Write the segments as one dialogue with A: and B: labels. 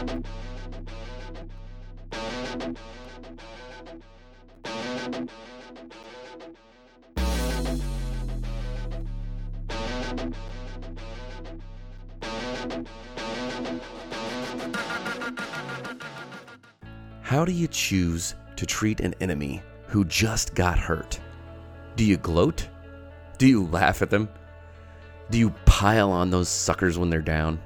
A: How do you choose to treat an enemy who just got hurt? Do you gloat? Do you laugh at them? Do you pile on those suckers when they're down?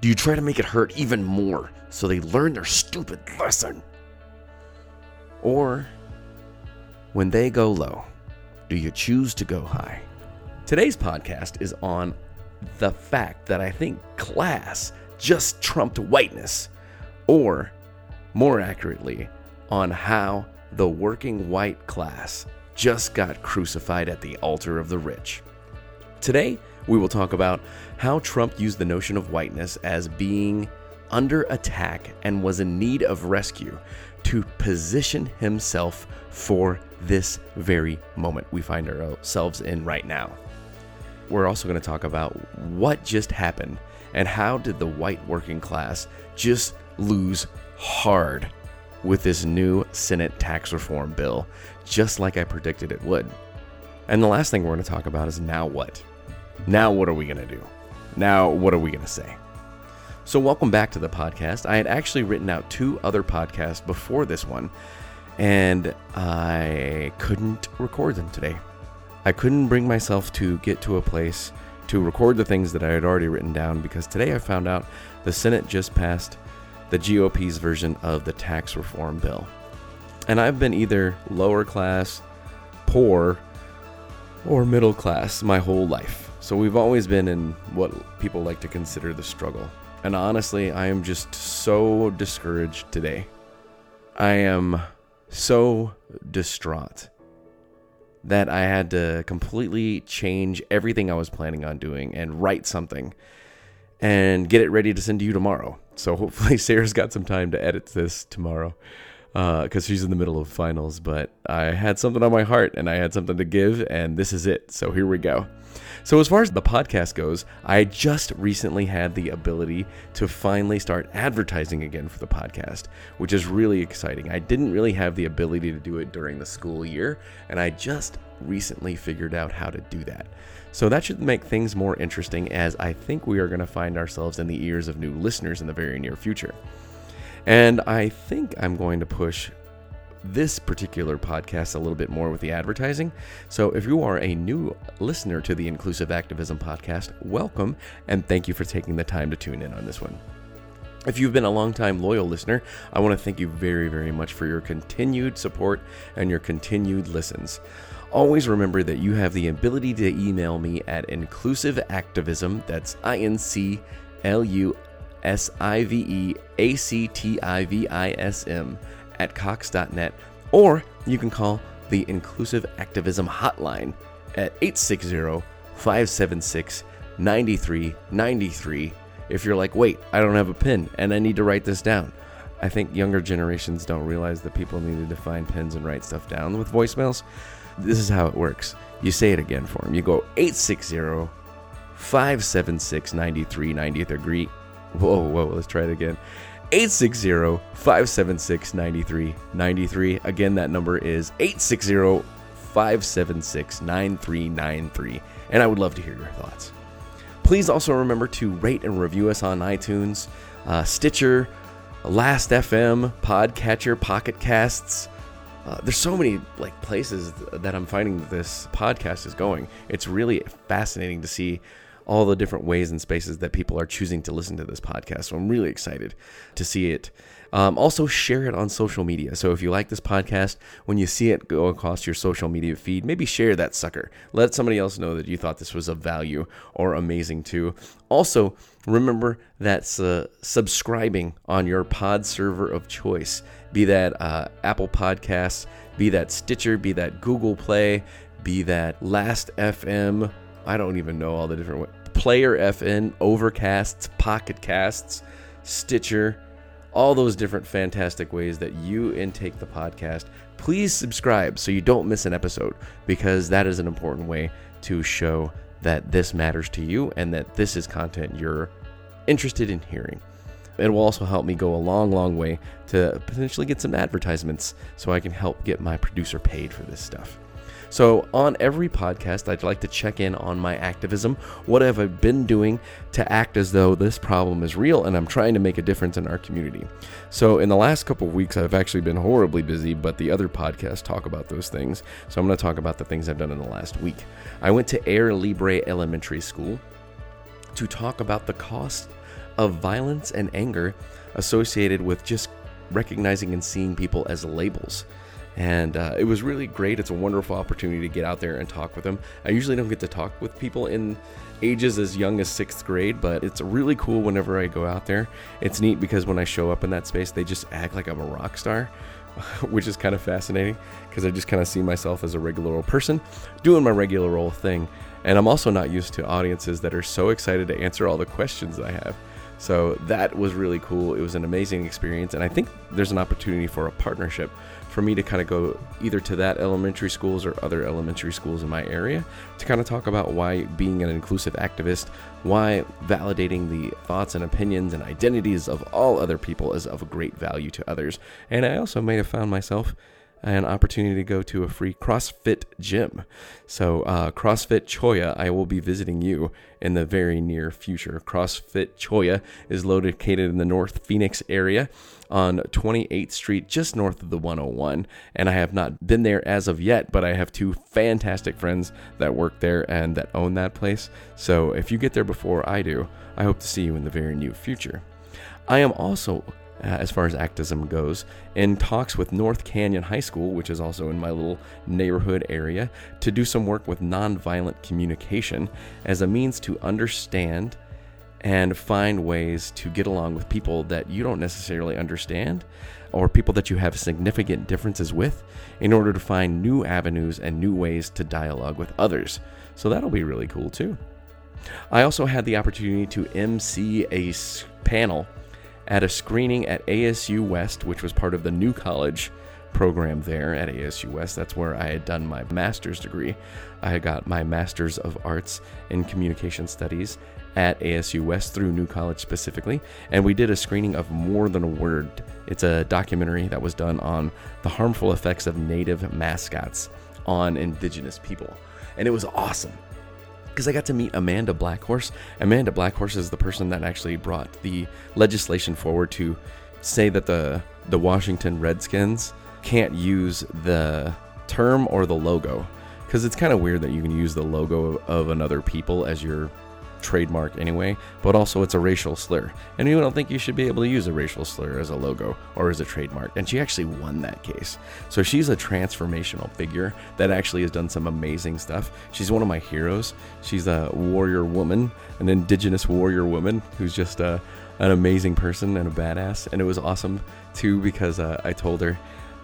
A: Do you try to make it hurt even more so they learn their stupid lesson? Or, when they go low, do you choose to go high? Today's podcast is on the fact that I think class just trumped whiteness, or more accurately, on how the working white class just got crucified at the altar of the rich. Today, we will talk about how Trump used the notion of whiteness as being under attack and was in need of rescue to position himself for this very moment we find ourselves in right now. We're also going to talk about what just happened and how did the white working class just lose hard with this new Senate tax reform bill, just like I predicted it would. And the last thing we're going to talk about is now what? Now, what are we going to do? Now, what are we going to say? So, welcome back to the podcast. I had actually written out two other podcasts before this one, and I couldn't record them today. I couldn't bring myself to get to a place to record the things that I had already written down because today I found out the Senate just passed the GOP's version of the tax reform bill. And I've been either lower class, poor, or middle class my whole life. So we've always been in what people like to consider the struggle. And honestly, I am just so discouraged today. I am so distraught that I had to completely change everything I was planning on doing and write something and get it ready to send to you tomorrow. So hopefully Sarah's got some time to edit this tomorrow because uh, she's in the middle of finals. But I had something on my heart and I had something to give, and this is it. So here we go. So, as far as the podcast goes, I just recently had the ability to finally start advertising again for the podcast, which is really exciting. I didn't really have the ability to do it during the school year, and I just recently figured out how to do that. So that should make things more interesting as I think we are going to find ourselves in the ears of new listeners in the very near future. And I think I'm going to push this particular podcast a little bit more with the advertising. So if you are a new listener to the Inclusive Activism podcast, welcome and thank you for taking the time to tune in on this one. If you've been a long-time loyal listener, I want to thank you very, very much for your continued support and your continued listens. Always remember that you have the ability to email me at inclusive activism, that's I N C L U S I V E A C T I V I S M, at cox.net, or you can call the Inclusive Activism Hotline at 860 576 9393 if you're like, wait, I don't have a pen and I need to write this down. I think younger generations don't realize that people needed to find pens and write stuff down with voicemails. This is how it works. You say it again for them. You go 860 576 9393. Whoa, whoa, let's try it again. 860 576 9393. Again, that number is 860 576 9393. And I would love to hear your thoughts. Please also remember to rate and review us on iTunes, uh, Stitcher, Last FM, Podcatcher, Pocket Casts. Uh, there's so many like places that I'm finding this podcast is going. It's really fascinating to see all the different ways and spaces that people are choosing to listen to this podcast. So I'm really excited to see it. Um, also, share it on social media. So if you like this podcast, when you see it go across your social media feed, maybe share that sucker. Let somebody else know that you thought this was of value or amazing too. Also, remember that uh, subscribing on your pod server of choice be that uh, Apple Podcasts, be that Stitcher, be that Google Play, be that Last FM. I don't even know all the different Player FM, Overcasts, Pocket Casts, Stitcher, all those different fantastic ways that you intake the podcast. Please subscribe so you don't miss an episode because that is an important way to show that this matters to you and that this is content you're interested in hearing. It will also help me go a long, long way to potentially get some advertisements so I can help get my producer paid for this stuff. So, on every podcast, I'd like to check in on my activism. What have I been doing to act as though this problem is real and I'm trying to make a difference in our community? So, in the last couple of weeks, I've actually been horribly busy, but the other podcasts talk about those things. So, I'm going to talk about the things I've done in the last week. I went to Aire Libre Elementary School to talk about the cost of violence and anger associated with just recognizing and seeing people as labels. And uh, it was really great. It's a wonderful opportunity to get out there and talk with them. I usually don't get to talk with people in ages as young as sixth grade, but it's really cool whenever I go out there. It's neat because when I show up in that space, they just act like I'm a rock star, which is kind of fascinating because I just kind of see myself as a regular old person doing my regular old thing. And I'm also not used to audiences that are so excited to answer all the questions I have. So that was really cool. It was an amazing experience. And I think there's an opportunity for a partnership for me to kind of go either to that elementary schools or other elementary schools in my area to kind of talk about why being an inclusive activist, why validating the thoughts and opinions and identities of all other people is of great value to others. And I also may have found myself an opportunity to go to a free CrossFit gym. So, uh, CrossFit Choya, I will be visiting you in the very near future. CrossFit Choya is located in the North Phoenix area on 28th Street, just north of the 101. And I have not been there as of yet, but I have two fantastic friends that work there and that own that place. So, if you get there before I do, I hope to see you in the very near future. I am also uh, as far as activism goes, in talks with North Canyon High School, which is also in my little neighborhood area, to do some work with nonviolent communication as a means to understand and find ways to get along with people that you don't necessarily understand or people that you have significant differences with in order to find new avenues and new ways to dialogue with others. So that'll be really cool too. I also had the opportunity to MC a panel at a screening at ASU West, which was part of the New College program there at ASU West. That's where I had done my master's degree. I got my master's of arts in communication studies at ASU West through New College specifically, and we did a screening of More Than a Word. It's a documentary that was done on the harmful effects of native mascots on indigenous people. And it was awesome because I got to meet Amanda Blackhorse. Amanda Blackhorse is the person that actually brought the legislation forward to say that the the Washington Redskins can't use the term or the logo because it's kind of weird that you can use the logo of another people as your trademark anyway, but also it's a racial slur. And you don't think you should be able to use a racial slur as a logo or as a trademark. And she actually won that case. So she's a transformational figure that actually has done some amazing stuff. She's one of my heroes. She's a warrior woman, an indigenous warrior woman who's just a, an amazing person and a badass. And it was awesome too because uh, I told her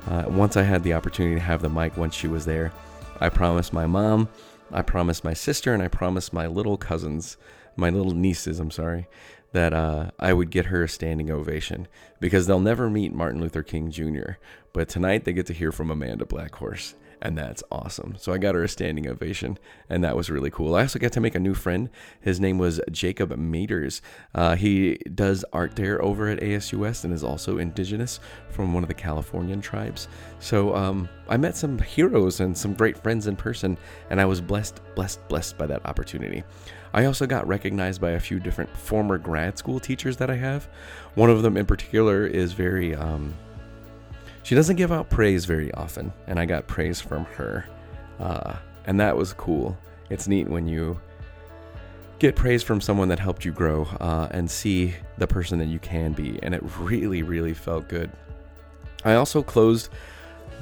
A: uh, once I had the opportunity to have the mic once she was there, I promised my mom I promised my sister and I promised my little cousins, my little nieces, I'm sorry, that uh, I would get her a standing ovation because they'll never meet Martin Luther King Jr. But tonight they get to hear from Amanda Blackhorse and that's awesome. So I got her a standing ovation, and that was really cool. I also got to make a new friend. His name was Jacob Maters. Uh, he does art there over at ASUS and is also indigenous from one of the Californian tribes. So um, I met some heroes and some great friends in person, and I was blessed, blessed, blessed by that opportunity. I also got recognized by a few different former grad school teachers that I have. One of them in particular is very um, she doesn't give out praise very often, and I got praise from her. Uh, and that was cool. It's neat when you get praise from someone that helped you grow uh, and see the person that you can be, and it really, really felt good. I also closed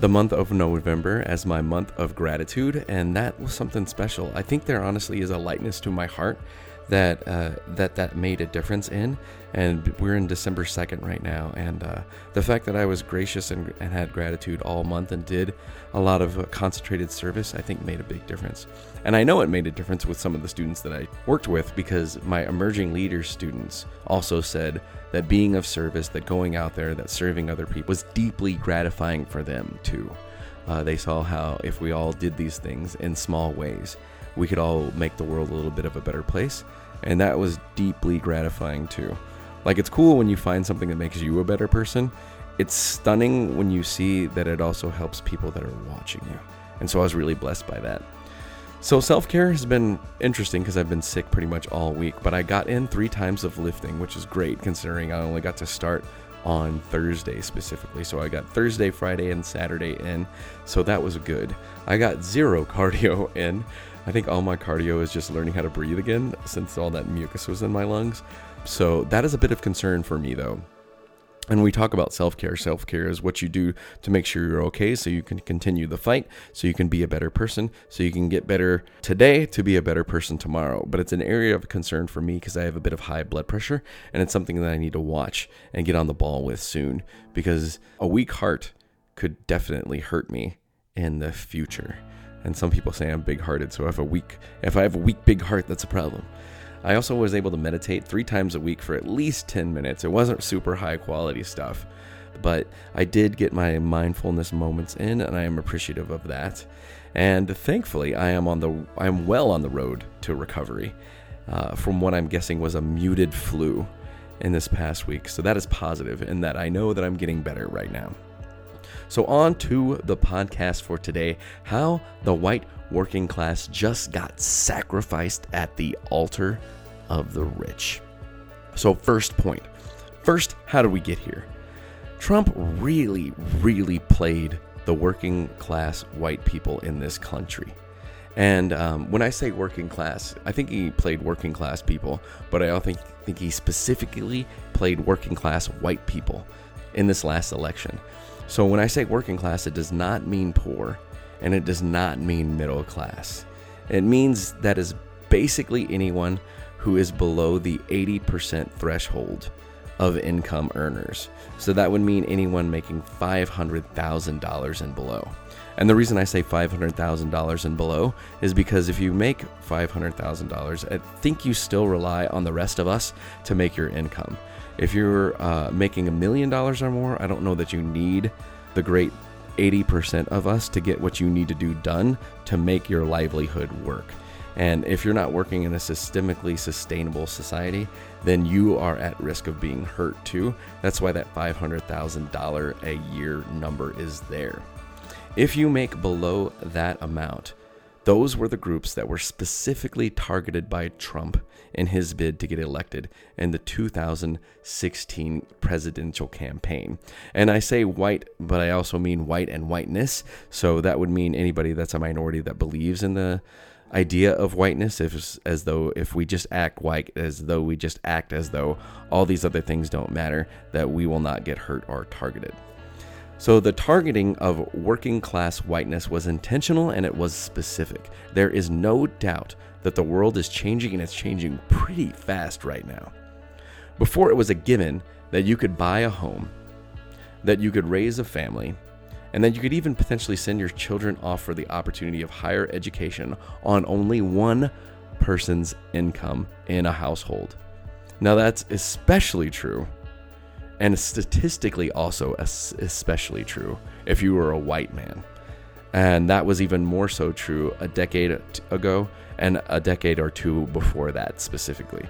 A: the month of November as my month of gratitude, and that was something special. I think there honestly is a lightness to my heart that uh, that that made a difference in. And we're in December 2nd right now, and uh, the fact that I was gracious and, and, had gratitude all month and did a lot of uh, concentrated service, I think made a big difference. And I know it made a difference with some of the students that I worked with because my emerging leaders students also said that being of service, that going out there, that serving other people was deeply gratifying for them too. Uh, they saw how if we all did these things in small ways, we could all make the world a little bit of a better place. And that was deeply gratifying too. Like it's cool when you find something that makes you a better person. It's stunning when you see that it also helps people that are watching you. And so I was really blessed by that. So self care has been interesting because I've been sick pretty much all week, but I got in three times of lifting, which is great considering I only got to start on Thursday specifically. So I got Thursday, Friday, and Saturday in. So that was good. I got zero cardio in. I think all my cardio is just learning how to breathe again since all that mucus was in my lungs. So that is a bit of concern for me though. And we talk about self care. Self care is what you do to make sure you're okay so you can continue the fight, so you can be a better person, so you can get better today to be a better person tomorrow. But it's an area of concern for me because I have a bit of high blood pressure and it's something that I need to watch and get on the ball with soon because a weak heart could definitely hurt me in the future. And some people say I'm big hearted, so if a weak if I have a weak big heart, that's a problem. I also was able to meditate three times a week for at least 10 minutes. It wasn't super high quality stuff, but I did get my mindfulness moments in, and I am appreciative of that. And thankfully, I am on the I'm well on the road to recovery uh, from what I'm guessing was a muted flu in this past week. So that is positive, in that I know that I'm getting better right now. So, on to the podcast for today how the white working class just got sacrificed at the altar of the rich. So, first. First, how did we get here? Trump really, really played the working class white people in this country. And um, when I say working class, I think he played working class people, but I also think, think he specifically played working class white people in this last election. So when I say working class, it does not mean poor and it does not mean middle class. It means that is basically anyone who is below the 80% threshold of income earners. So that would mean anyone making $500,000 and below. And the reason I say $500,000 and below is because if you make $500,000, I think you still rely on the rest of us to make your income. If you're uh, making a million dollars or more, I don't know that you need the great 80% of us to get what you need to do done to make your livelihood work. And if you're not working in a systemically sustainable society, then you are at risk of being hurt too. That's why that $500,000 a year number is there. If you make below that amount, those were the groups that were specifically targeted by Trump in his bid to get elected in the 2016 presidential campaign. And I say white, but I also mean white and whiteness. So that would mean anybody that's a minority that believes in the idea of whiteness if as though if we just act white as though we just act as though all these other things don't matter that we will not get hurt or targeted so the targeting of working class whiteness was intentional and it was specific. There is no doubt that the world is changing and it's changing pretty fast right now. Before it was a given that you could buy a home, that you could raise a family, and that you could even potentially send your children off for the opportunity of higher education on only one person's income in a household. Now, that's especially true and statistically also especially true if you were a white man. And that was even more so true a decade ago and a decade or two before that specifically.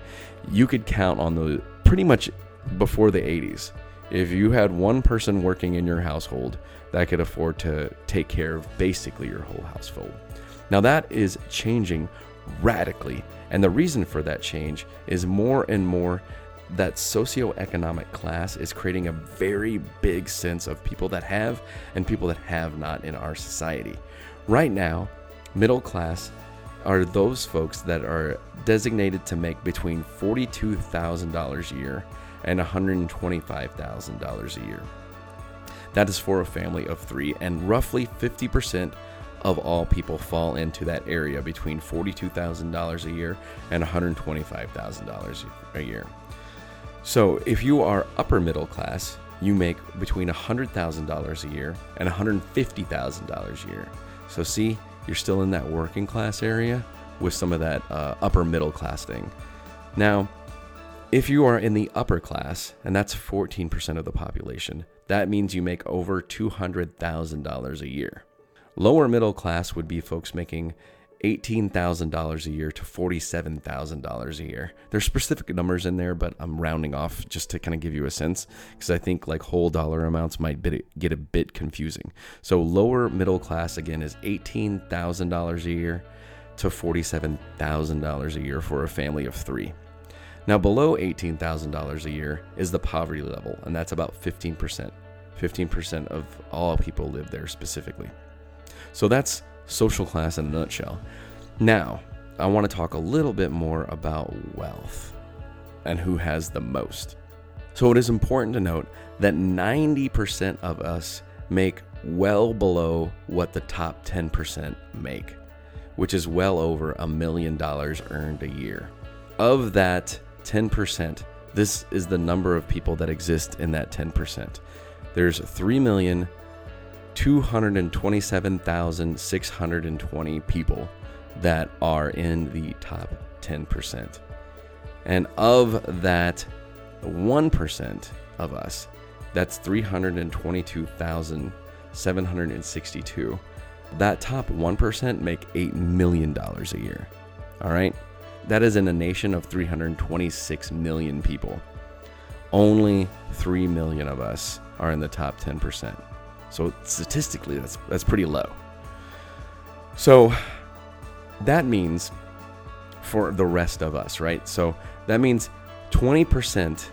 A: You could count on the pretty much before the 80s. If you had one person working in your household that could afford to take care of basically your whole household. Now that is changing radically. And the reason for that change is more and more that socioeconomic class is creating a very big sense of people that have and people that have not in our society. Right now, middle class are those folks that are designated to make between $42,000 a year and $125,000 a year. That is for a family of three, and roughly 50% of all people fall into that area between $42,000 a year and $125,000 a year. So if you are upper middle class, you make between $100,000 a year and $150,000 a year. So see, you're still in that working class area with some of that uh, upper middle class thing. Now, if you are in the upper class, and that's 14% of the population, that means you make over $200,000 a year. Lower middle class would be folks making $18,000 a year to $47,000 a year. There's specific numbers in there, but I'm rounding off just to kind of give you a sense because I think like whole dollar amounts might get a bit confusing. So lower middle class again is $18,000 a year to $47,000 a year for a family of 3. Now below $18,000 a year is the poverty level, and that's about 15%. 15% of all people live there specifically. So that's social class in a nutshell. Now, I want to talk a little bit more about wealth and who has the most. So it is important to note that 90% of us make well below what the top 10% make, which is well over a million dollars earned a year. Of that 10%, this is the number of people that exist in that 10%. There's 3 million 227,620 people that are in the top 10%. And of that 1% of us, that's 322,762. That top 1% make $8 million a year. All right? That is in a nation of 326 million people. Only 3 million of us are in the top 10%. So statistically, that's that's pretty low. So that means for the rest of us, right? So that means 20%,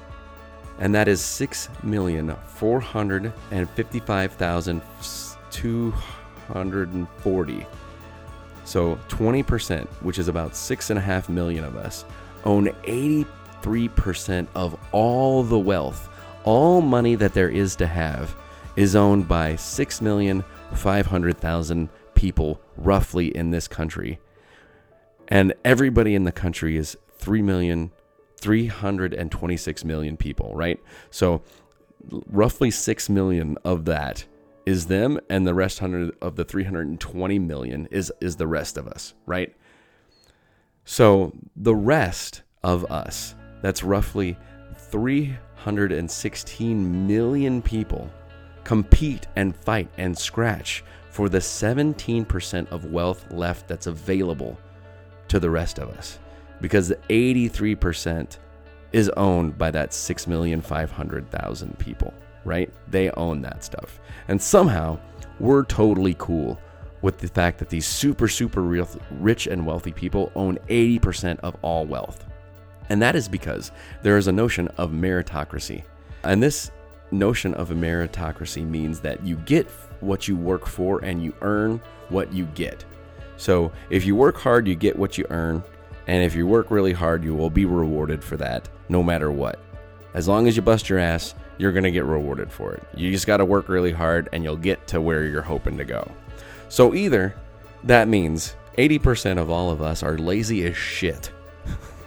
A: and that is 6,455,240. So 20%, which is about six and a half million of us, own 83% of all the wealth, all money that there is to have is owned by 6,500,000 people roughly in this country. And everybody in the country is 3 million 326 million people, right? So roughly 6 million of that is them and the rest of the 320 million is is the rest of us, right? So the rest of us, that's roughly 316 million people compete and fight and scratch for the 17% of wealth left that's available to the rest of us because the 83% is owned by that 6,500,000 people, right? They own that stuff. And somehow we're totally cool with the fact that these super, super rich and wealthy people own 80% of all wealth. And that is because there is a notion of meritocracy. And this notion of a meritocracy means that you get what you work for and you earn what you get. So if you work hard, you get what you earn. And if you work really hard, you will be rewarded for that no matter what. As long as you bust your ass, you're going to get rewarded for it. You just got to work really hard and you'll get to where you're hoping to go. So either that means 80% of all of us are lazy as shit.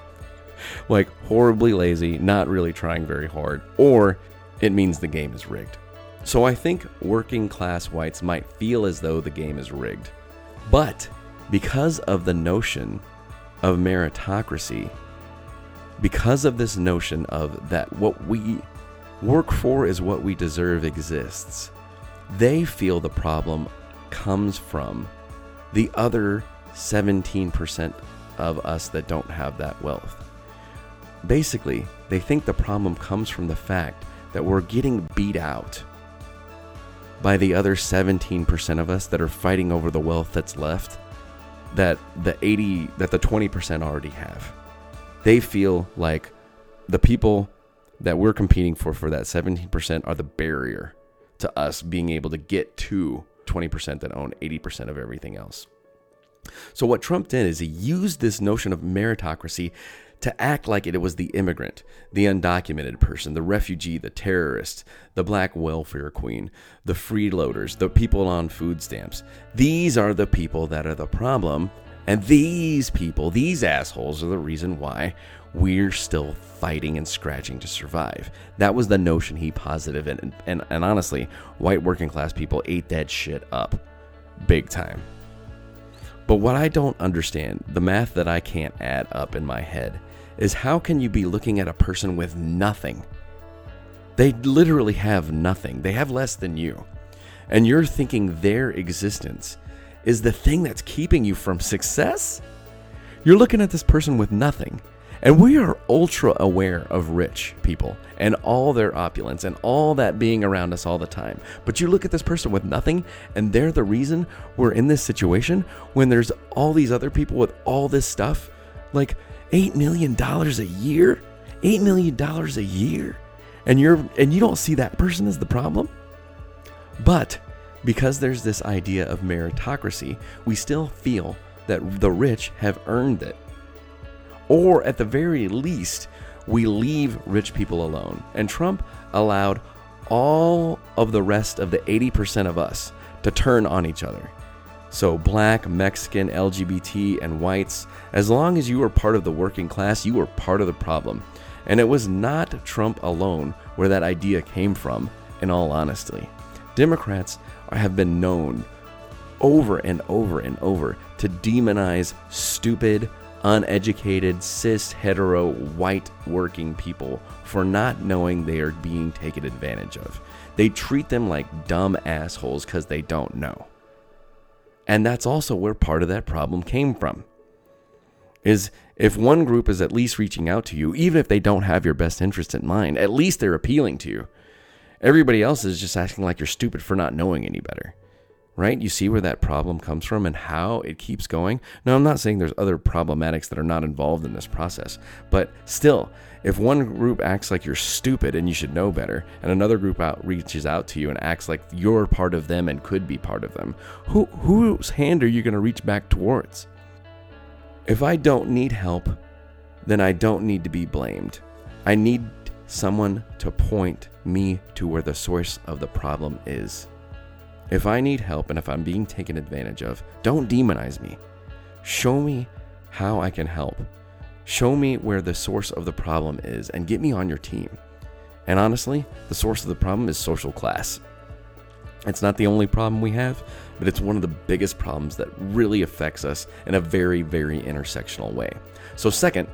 A: like horribly lazy, not really trying very hard, or it means the game is rigged. So I think working class whites might feel as though the game is rigged. But because of the notion of meritocracy, because of this notion of that what we work for is what we deserve exists, they feel the problem comes from the other 17% of us that don't have that wealth. Basically, they think the problem comes from the fact that we're getting beat out by the other 17% of us that are fighting over the wealth that's left that the 80 that the 20% already have. They feel like the people that we're competing for for that 17% are the barrier to us being able to get to 20% that own 80% of everything else. So what Trump did is he used this notion of meritocracy to act like it was the immigrant, the undocumented person, the refugee, the terrorist, the black welfare queen, the freeloaders, the people on food stamps. These are the people that are the problem. And these people, these assholes, are the reason why we're still fighting and scratching to survive. That was the notion he posited, and, and, and honestly, white working class people ate that shit up big time. But what I don't understand, the math that I can't add up in my head, is how can you be looking at a person with nothing? They literally have nothing, they have less than you. And you're thinking their existence is the thing that's keeping you from success? You're looking at this person with nothing. And we are ultra aware of rich people and all their opulence and all that being around us all the time. But you look at this person with nothing, and they're the reason we're in this situation when there's all these other people with all this stuff. Like $8 million a year? $8 million a year? And you're and you don't see that person as the problem? But because there's this idea of meritocracy, we still feel that the rich have earned it. Or at the very least, we leave rich people alone. And Trump allowed all of the rest of the 80% of us to turn on each other. So, black, Mexican, LGBT, and whites, as long as you were part of the working class, you were part of the problem. And it was not Trump alone where that idea came from, in all honesty. Democrats have been known over and over and over to demonize stupid, uneducated, cis, hetero, white working people for not knowing they are being taken advantage of. They treat them like dumb assholes because they don't know. And that's also where part of that problem came from. Is if one group is at least reaching out to you, even if they don't have your best interest in mind, at least they're appealing to you. Everybody else is just acting like you're stupid for not knowing any better right? You see where that problem comes from and how it keeps going. Now, I'm not saying there's other problematics that are not involved in this process, but still, if one group acts like you're stupid and you should know better, and another group out reaches out to you and acts like you're part of them and could be part of them, who whose hand are you going to reach back towards? If I don't need help, then I don't need to be blamed. I need someone to point me to where the source of the problem is. If I need help and if I'm being taken advantage of, don't demonize me. Show me how I can help. Show me where the source of the problem is and get me on your team. And honestly, the source of the problem is social class. It's not the only problem we have, but it's one of the biggest problems that really affects us in a very, very intersectional way. So, second,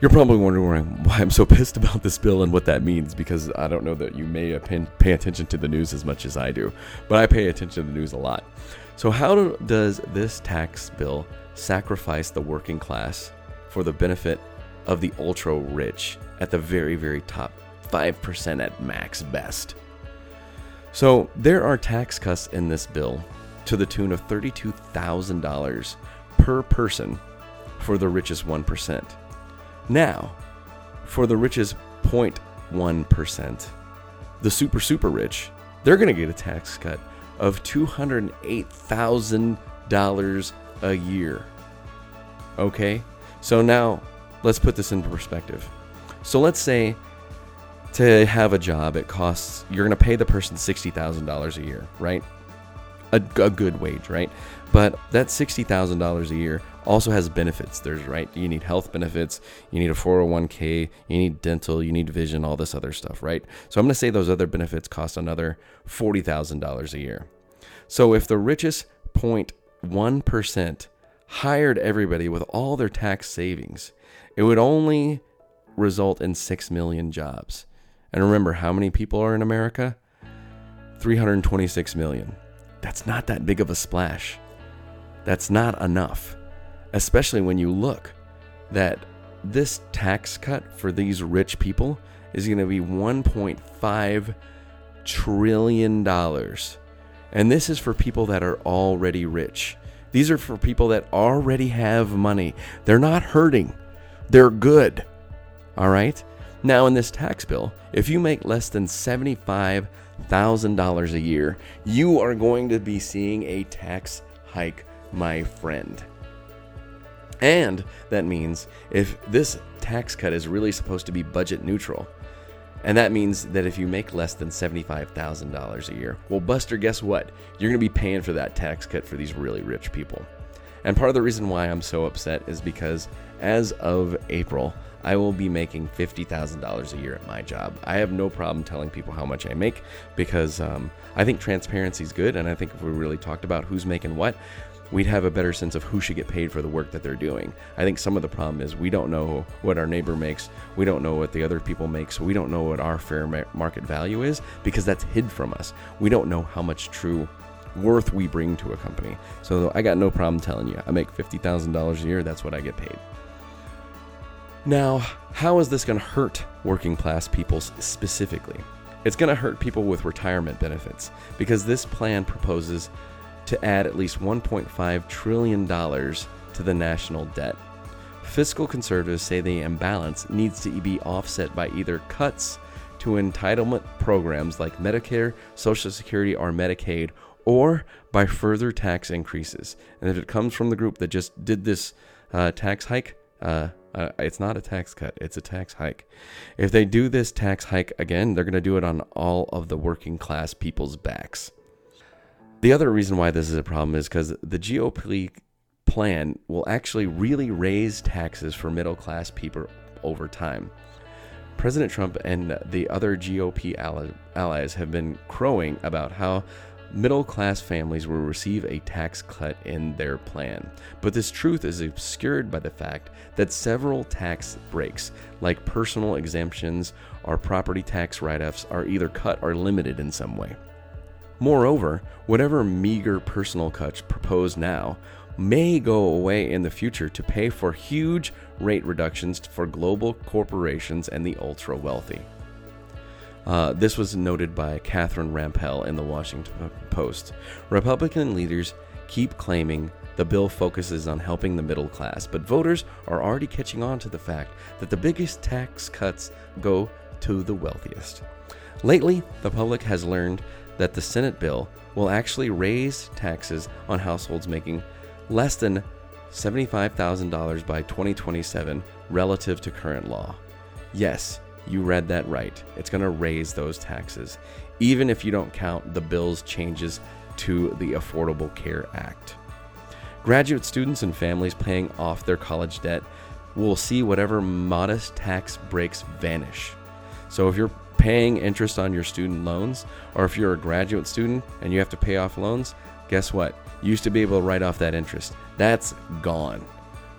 A: you're probably wondering why I'm so pissed about this bill and what that means because I don't know that you may pay attention to the news as much as I do, but I pay attention to the news a lot. So, how do, does this tax bill sacrifice the working class for the benefit of the ultra rich at the very, very top 5% at max best? So, there are tax cuts in this bill to the tune of $32,000 per person for the richest 1%. Now, for the richest 0.1%, the super, super rich, they're going to get a tax cut of $208,000 a year. Okay? So now let's put this into perspective. So let's say to have a job, it costs, you're going to pay the person $60,000 a year, right? A, a, good wage, right? But that $60,000 a year also has benefits. There's right, you need health benefits, you need a 401k, you need dental, you need vision, all this other stuff, right? So I'm going to say those other benefits cost another $40,000 a year. So if the richest 0.1% hired everybody with all their tax savings, it would only result in 6 million jobs. And remember, how many people are in America? 326 million. That's not that big of a splash. That's not enough especially when you look that this tax cut for these rich people is going to be 1.5 trillion dollars. And this is for people that are already rich. These are for people that already have money. They're not hurting. They're good. All right? Now in this tax bill, if you make less than $75,000 a year, you are going to be seeing a tax hike, my friend. And that means if this tax cut is really supposed to be budget neutral, and that means that if you make less than $75,000 a year, well, Buster, guess what? You're going to be paying for that tax cut for these really rich people. And part of the reason why I'm so upset is because as of April, I will be making $50,000 a year at my job. I have no problem telling people how much I make because um, I think transparency is good. And I think if we really talked about who's making what, we'd have a better sense of who should get paid for the work that they're doing. I think some of the problem is we don't know what our neighbor makes, we don't know what the other people make, so we don't know what our fair market value is because that's hid from us. We don't know how much true worth we bring to a company. So I got no problem telling you, I make $50,000 a year, that's what I get paid. Now, how is this going to hurt working class people specifically? It's going to hurt people with retirement benefits because this plan proposes to add at least $1.5 trillion to the national debt. Fiscal conservatives say the imbalance needs to be offset by either cuts to entitlement programs like Medicare, Social Security, or Medicaid, or by further tax increases. And if it comes from the group that just did this uh, tax hike, uh, uh, it's not a tax cut, it's a tax hike. If they do this tax hike again, they're going to do it on all of the working class people's backs. The other reason why this is a problem is because the GOP plan will actually really raise taxes for middle class people over time. President Trump and the other GOP allies have been crowing about how middle class families will receive a tax cut in their plan. But this truth is obscured by the fact that several tax breaks, like personal exemptions or property tax write offs, are either cut or limited in some way. Moreover, whatever meager personal cuts proposed now may go away in the future to pay for huge rate reductions for global corporations and the ultra wealthy. Uh, this was noted by Catherine Rampell in the Washington Post. Republican leaders keep claiming the bill focuses on helping the middle class, but voters are already catching on to the fact that the biggest tax cuts go to the wealthiest. Lately, the public has learned that the Senate bill will actually raise taxes on households making less than $75,000 by 2027 relative to current law. Yes, you read that right. It's going to raise those taxes, even if you don't count the bill's changes to the Affordable Care Act. Graduate students and families paying off their college debt will see whatever modest tax breaks vanish. So if you're paying interest on your student loans, or if you're a graduate student and you have to pay off loans, guess what? You used to be able to write off that interest. That's gone.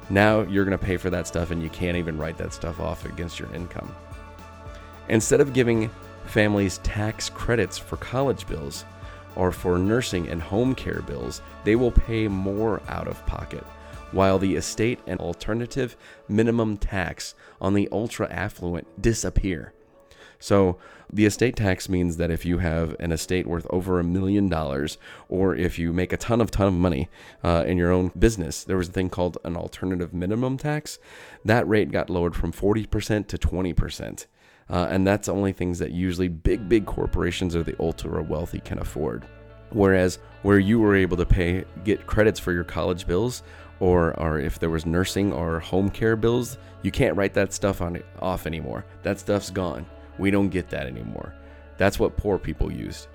A: Now you're going to pay for that stuff and you can't even write that stuff off against your income. Instead of giving families tax credits for college bills or for nursing and home care bills, they will pay more out of pocket, while the estate and alternative minimum tax on the ultra affluent disappear. So, the estate tax means that if you have an estate worth over a million dollars, or if you make a ton of ton of money uh, in your own business, there was a thing called an alternative minimum tax. That rate got lowered from 40% to 20%. Uh, and that's only things that usually big, big corporations or the ultra wealthy can afford. Whereas where you were able to pay, get credits for your college bills, or, or if there was nursing or home care bills, you can't write that stuff on off anymore. That stuff's gone. We don't get that anymore. That's what poor people used.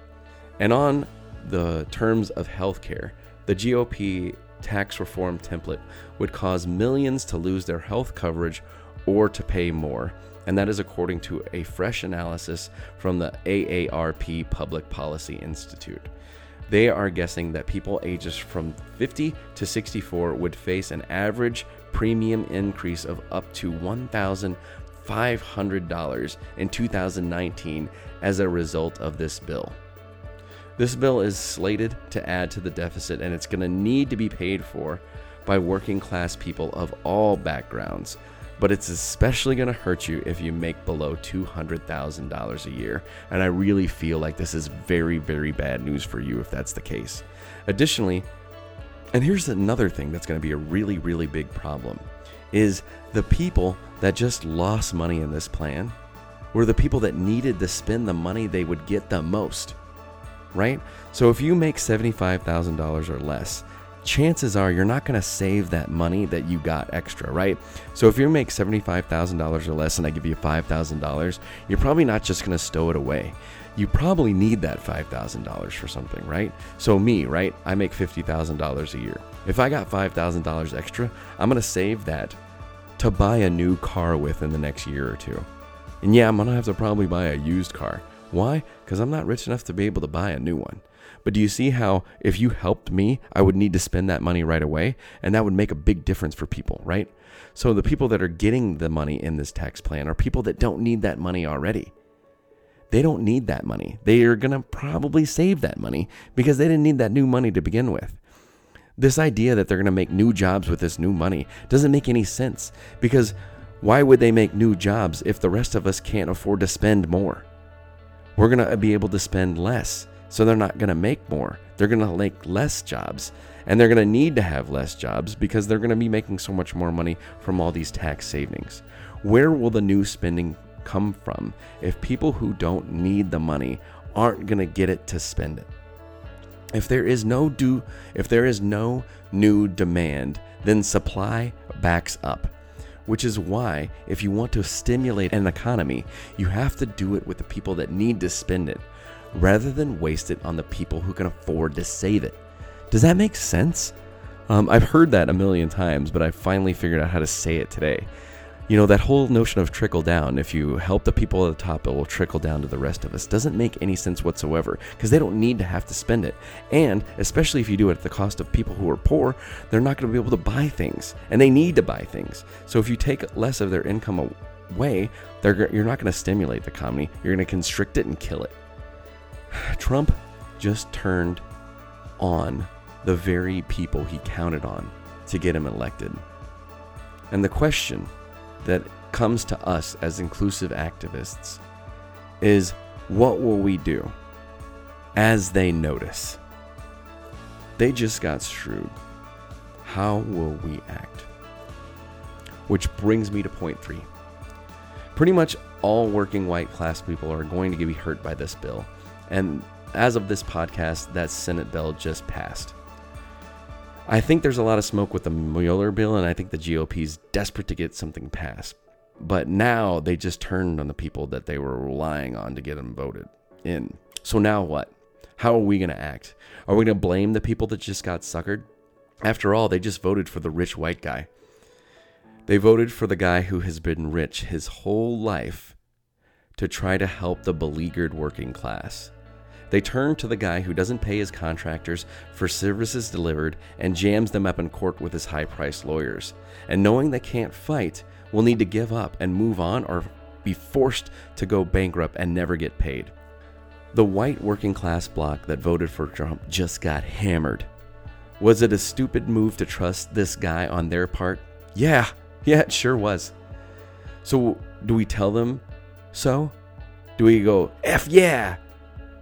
A: And on the terms of healthcare, the GOP tax reform template would cause millions to lose their health coverage or to pay more and that is according to a fresh analysis from the AARP Public Policy Institute. They are guessing that people ages from 50 to 64 would face an average premium increase of up to $1,500 in 2019 as a result of this bill. This bill is slated to add to the deficit and it's going to need to be paid for by working class people of all backgrounds but it's especially going to hurt you if you make below $200,000 a year. And I really feel like this is very, very bad news for you if that's the case. Additionally, and here's another thing that's going to be a really, really big problem is the people that just lost money in this plan were the people that needed to spend the money they would get the most. Right? So if you make $75,000 or less, chances are you're not going to save that money that you got extra, right? So if you make $75,000 or less and I give you $5,000, you're probably not just going to stow it away. You probably need that $5,000 for something, right? So me, right? I make $50,000 a year. If I got $5,000 extra, I'm going to save that to buy a new car with in the next year or two. And yeah, I'm going to have to probably buy a used car. Why? Because I'm not rich enough to be able to buy a new one. But do you see how if you helped me, I would need to spend that money right away? And that would make a big difference for people, right? So the people that are getting the money in this tax plan are people that don't need that money already. they don't need that money. They are going to probably save that money because they didn't need that new money to begin with. This idea that they're going to make new jobs with this new money doesn't make any sense because why would they make new jobs if the rest of us can't afford to spend more? We're going to be able to spend less, so they're not going to make more. They're going to make less jobs, and they're going to need to have less jobs because they're going to be making so much more money from all these tax savings. Where will the new spending come from if people who don't need the money aren't going to get it to spend it? If there is no do if there is no new demand, then supply backs up. Which is why if you want to stimulate an economy, you have to do it with the people that need to spend it rather than waste it on the people who can afford to save it. Does that make sense? Um, I've heard that a million times, but I finally figured out how to say it today. You know, that whole notion of trickle down, if you help the people at the top, it will trickle down to the rest of us, doesn't make any sense whatsoever because they don't need to have to spend it. And especially if you do it at the cost of people who are poor, they're not going to be able to buy things and they need to buy things. So if you take less of their income away, you're not going to stimulate the economy, you're going to constrict it and kill it. Trump just turned on the very people he counted on to get him elected. And the question that comes to us as inclusive activists is what will we do as they notice? They just got screwed. How will we act? Which brings me to point three. Pretty much all working white class people are going to be hurt by this bill. And as of this podcast, that Senate bill just passed. I think there's a lot of smoke with the Mueller bill, and I think the GOP is desperate to get something passed. But now they just turned on the people that they were relying on to get them voted in. So now what? How are we going to act? Are we going to blame the people that just got suckered? After all, they just voted for the rich white guy. They voted for the guy who has been rich his whole life to try to help the beleaguered working class. They turn to the guy who doesn't pay his contractors for services delivered and jams them up in court with his high priced lawyers. And knowing they can't fight, will need to give up and move on or be forced to go bankrupt and never get paid. The white working class bloc that voted for Trump just got hammered. Was it a stupid move to trust this guy on their part? Yeah, yeah, it sure was. So, do we tell them so? Do we go, F yeah,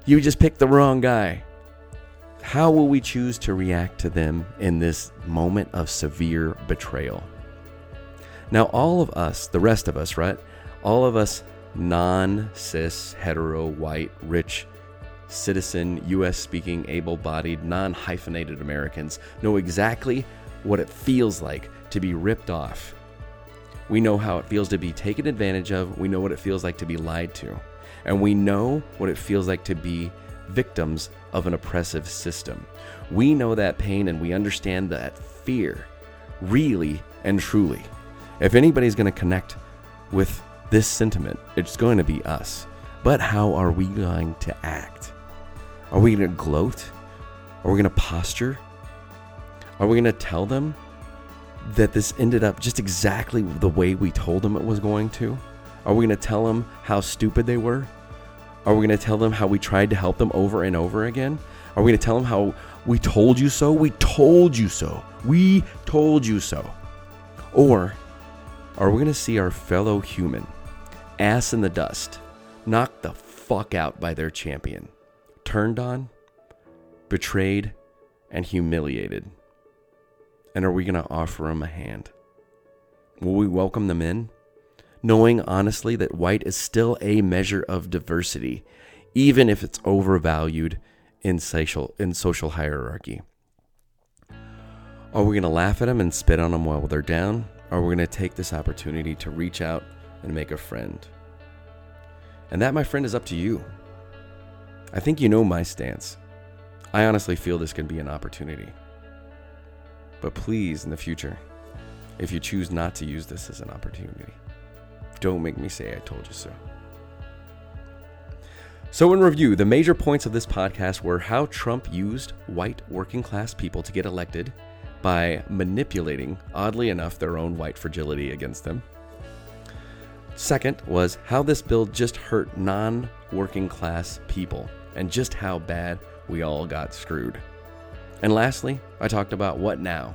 A: you just picked the wrong guy. How will we choose to react to them in this moment of severe betrayal? Now, all of us, the rest of us, right? All of us non cis, hetero, white, rich, citizen, US speaking, able bodied, non hyphenated Americans know exactly what it feels like to be ripped off. We know how it feels to be taken advantage of. We know what it feels like to be lied to and we know what it feels like to be victims of an oppressive system. We know that pain and we understand that fear, really and truly. If anybody's going to connect with this sentiment, it's going to be us. But how are we going to act? Are we going to gloat? Are we going to posture? Are we going to tell them that this ended up just exactly the way we told them it was going to? Are we going to tell them how stupid they were? Are we going to tell them how we tried to help them over and over again? Are we going to tell them how we told you so? We told you so. We told you so. Or are we going to see our fellow human, ass in the dust, knocked the fuck out by their champion, turned on, betrayed, and humiliated? And are we going to offer them a hand? Will we welcome them in? Knowing honestly that white is still a measure of diversity, even if it's overvalued in social, in social hierarchy. Are we going to laugh at them and spit on them while they're down? Or are we going to take this opportunity to reach out and make a friend? And that, my friend, is up to you. I think you know my stance. I honestly feel this can be an opportunity. But please, in the future, if you choose not to use this as an opportunity, don't make me say I told you so. So, in review, the major points of this podcast were how Trump used white working class people to get elected by manipulating, oddly enough, their own white fragility against them. Second was how this bill just hurt non working class people and just how bad we all got screwed. And lastly, I talked about what now.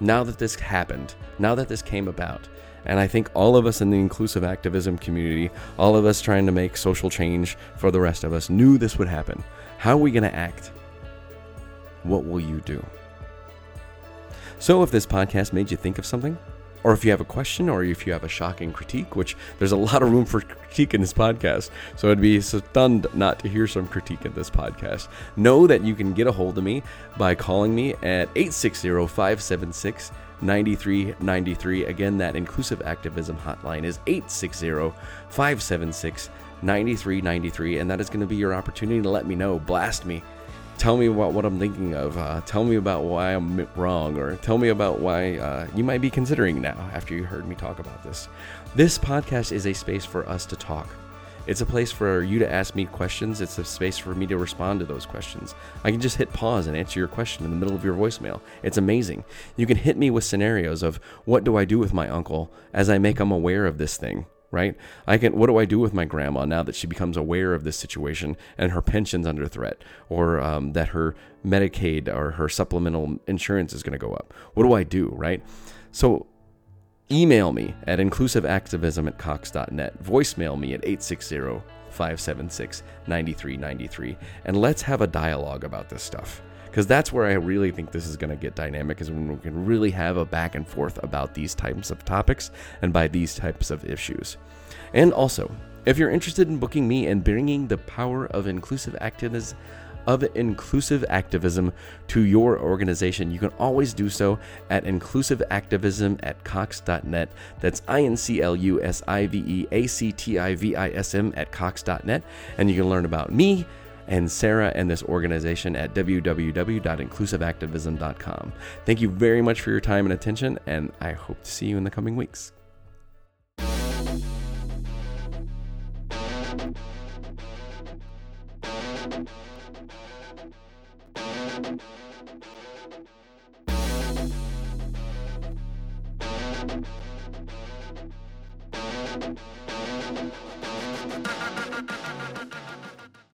A: Now that this happened, now that this came about, and I think all of us in the inclusive activism community, all of us trying to make social change for the rest of us, knew this would happen. How are we going to act? What will you do? So, if this podcast made you think of something, or if you have a question, or if you have a shocking critique, which there's a lot of room for critique in this podcast, so I'd be stunned not to hear some critique in this podcast. Know that you can get a hold of me by calling me at 860 576 9393. Again, that inclusive activism hotline is 860 576 9393, and that is going to be your opportunity to let me know, blast me tell me about what I'm thinking of. Uh, tell me about why I'm wrong, or tell me about why uh, you might be considering now after you heard me talk about this. This podcast is a space for us to talk. It's a place for you to ask me questions. It's a space for me to respond to those questions. I can just hit pause and answer your question in the middle of your voicemail. It's amazing. You can hit me with scenarios of what do I do with my uncle as I make him aware of this thing right? I can what do I do with my grandma now that she becomes aware of this situation and her pension's under threat or um, that her Medicaid or her supplemental insurance is going to go up? What do I do, right? So email me at inclusiveactivism at cox.net, voicemail me at 860 576 9393, and let's have a dialogue about this stuff. Because that's where I really think this is going to get dynamic is when we can really have a back and forth about these types of topics and by these types of issues. And also, if you're interested in booking me and bringing the power of inclusive activism of inclusive activism to your organization, you can always do so at inclusiveactivism at cox.net. That's I N C L U S I V E A C T I V I S M at cox.net. And you can learn about me and Sarah and this organization at www.inclusiveactivism.com. Thank you very much for your time and attention, and I hope to see you in the coming weeks.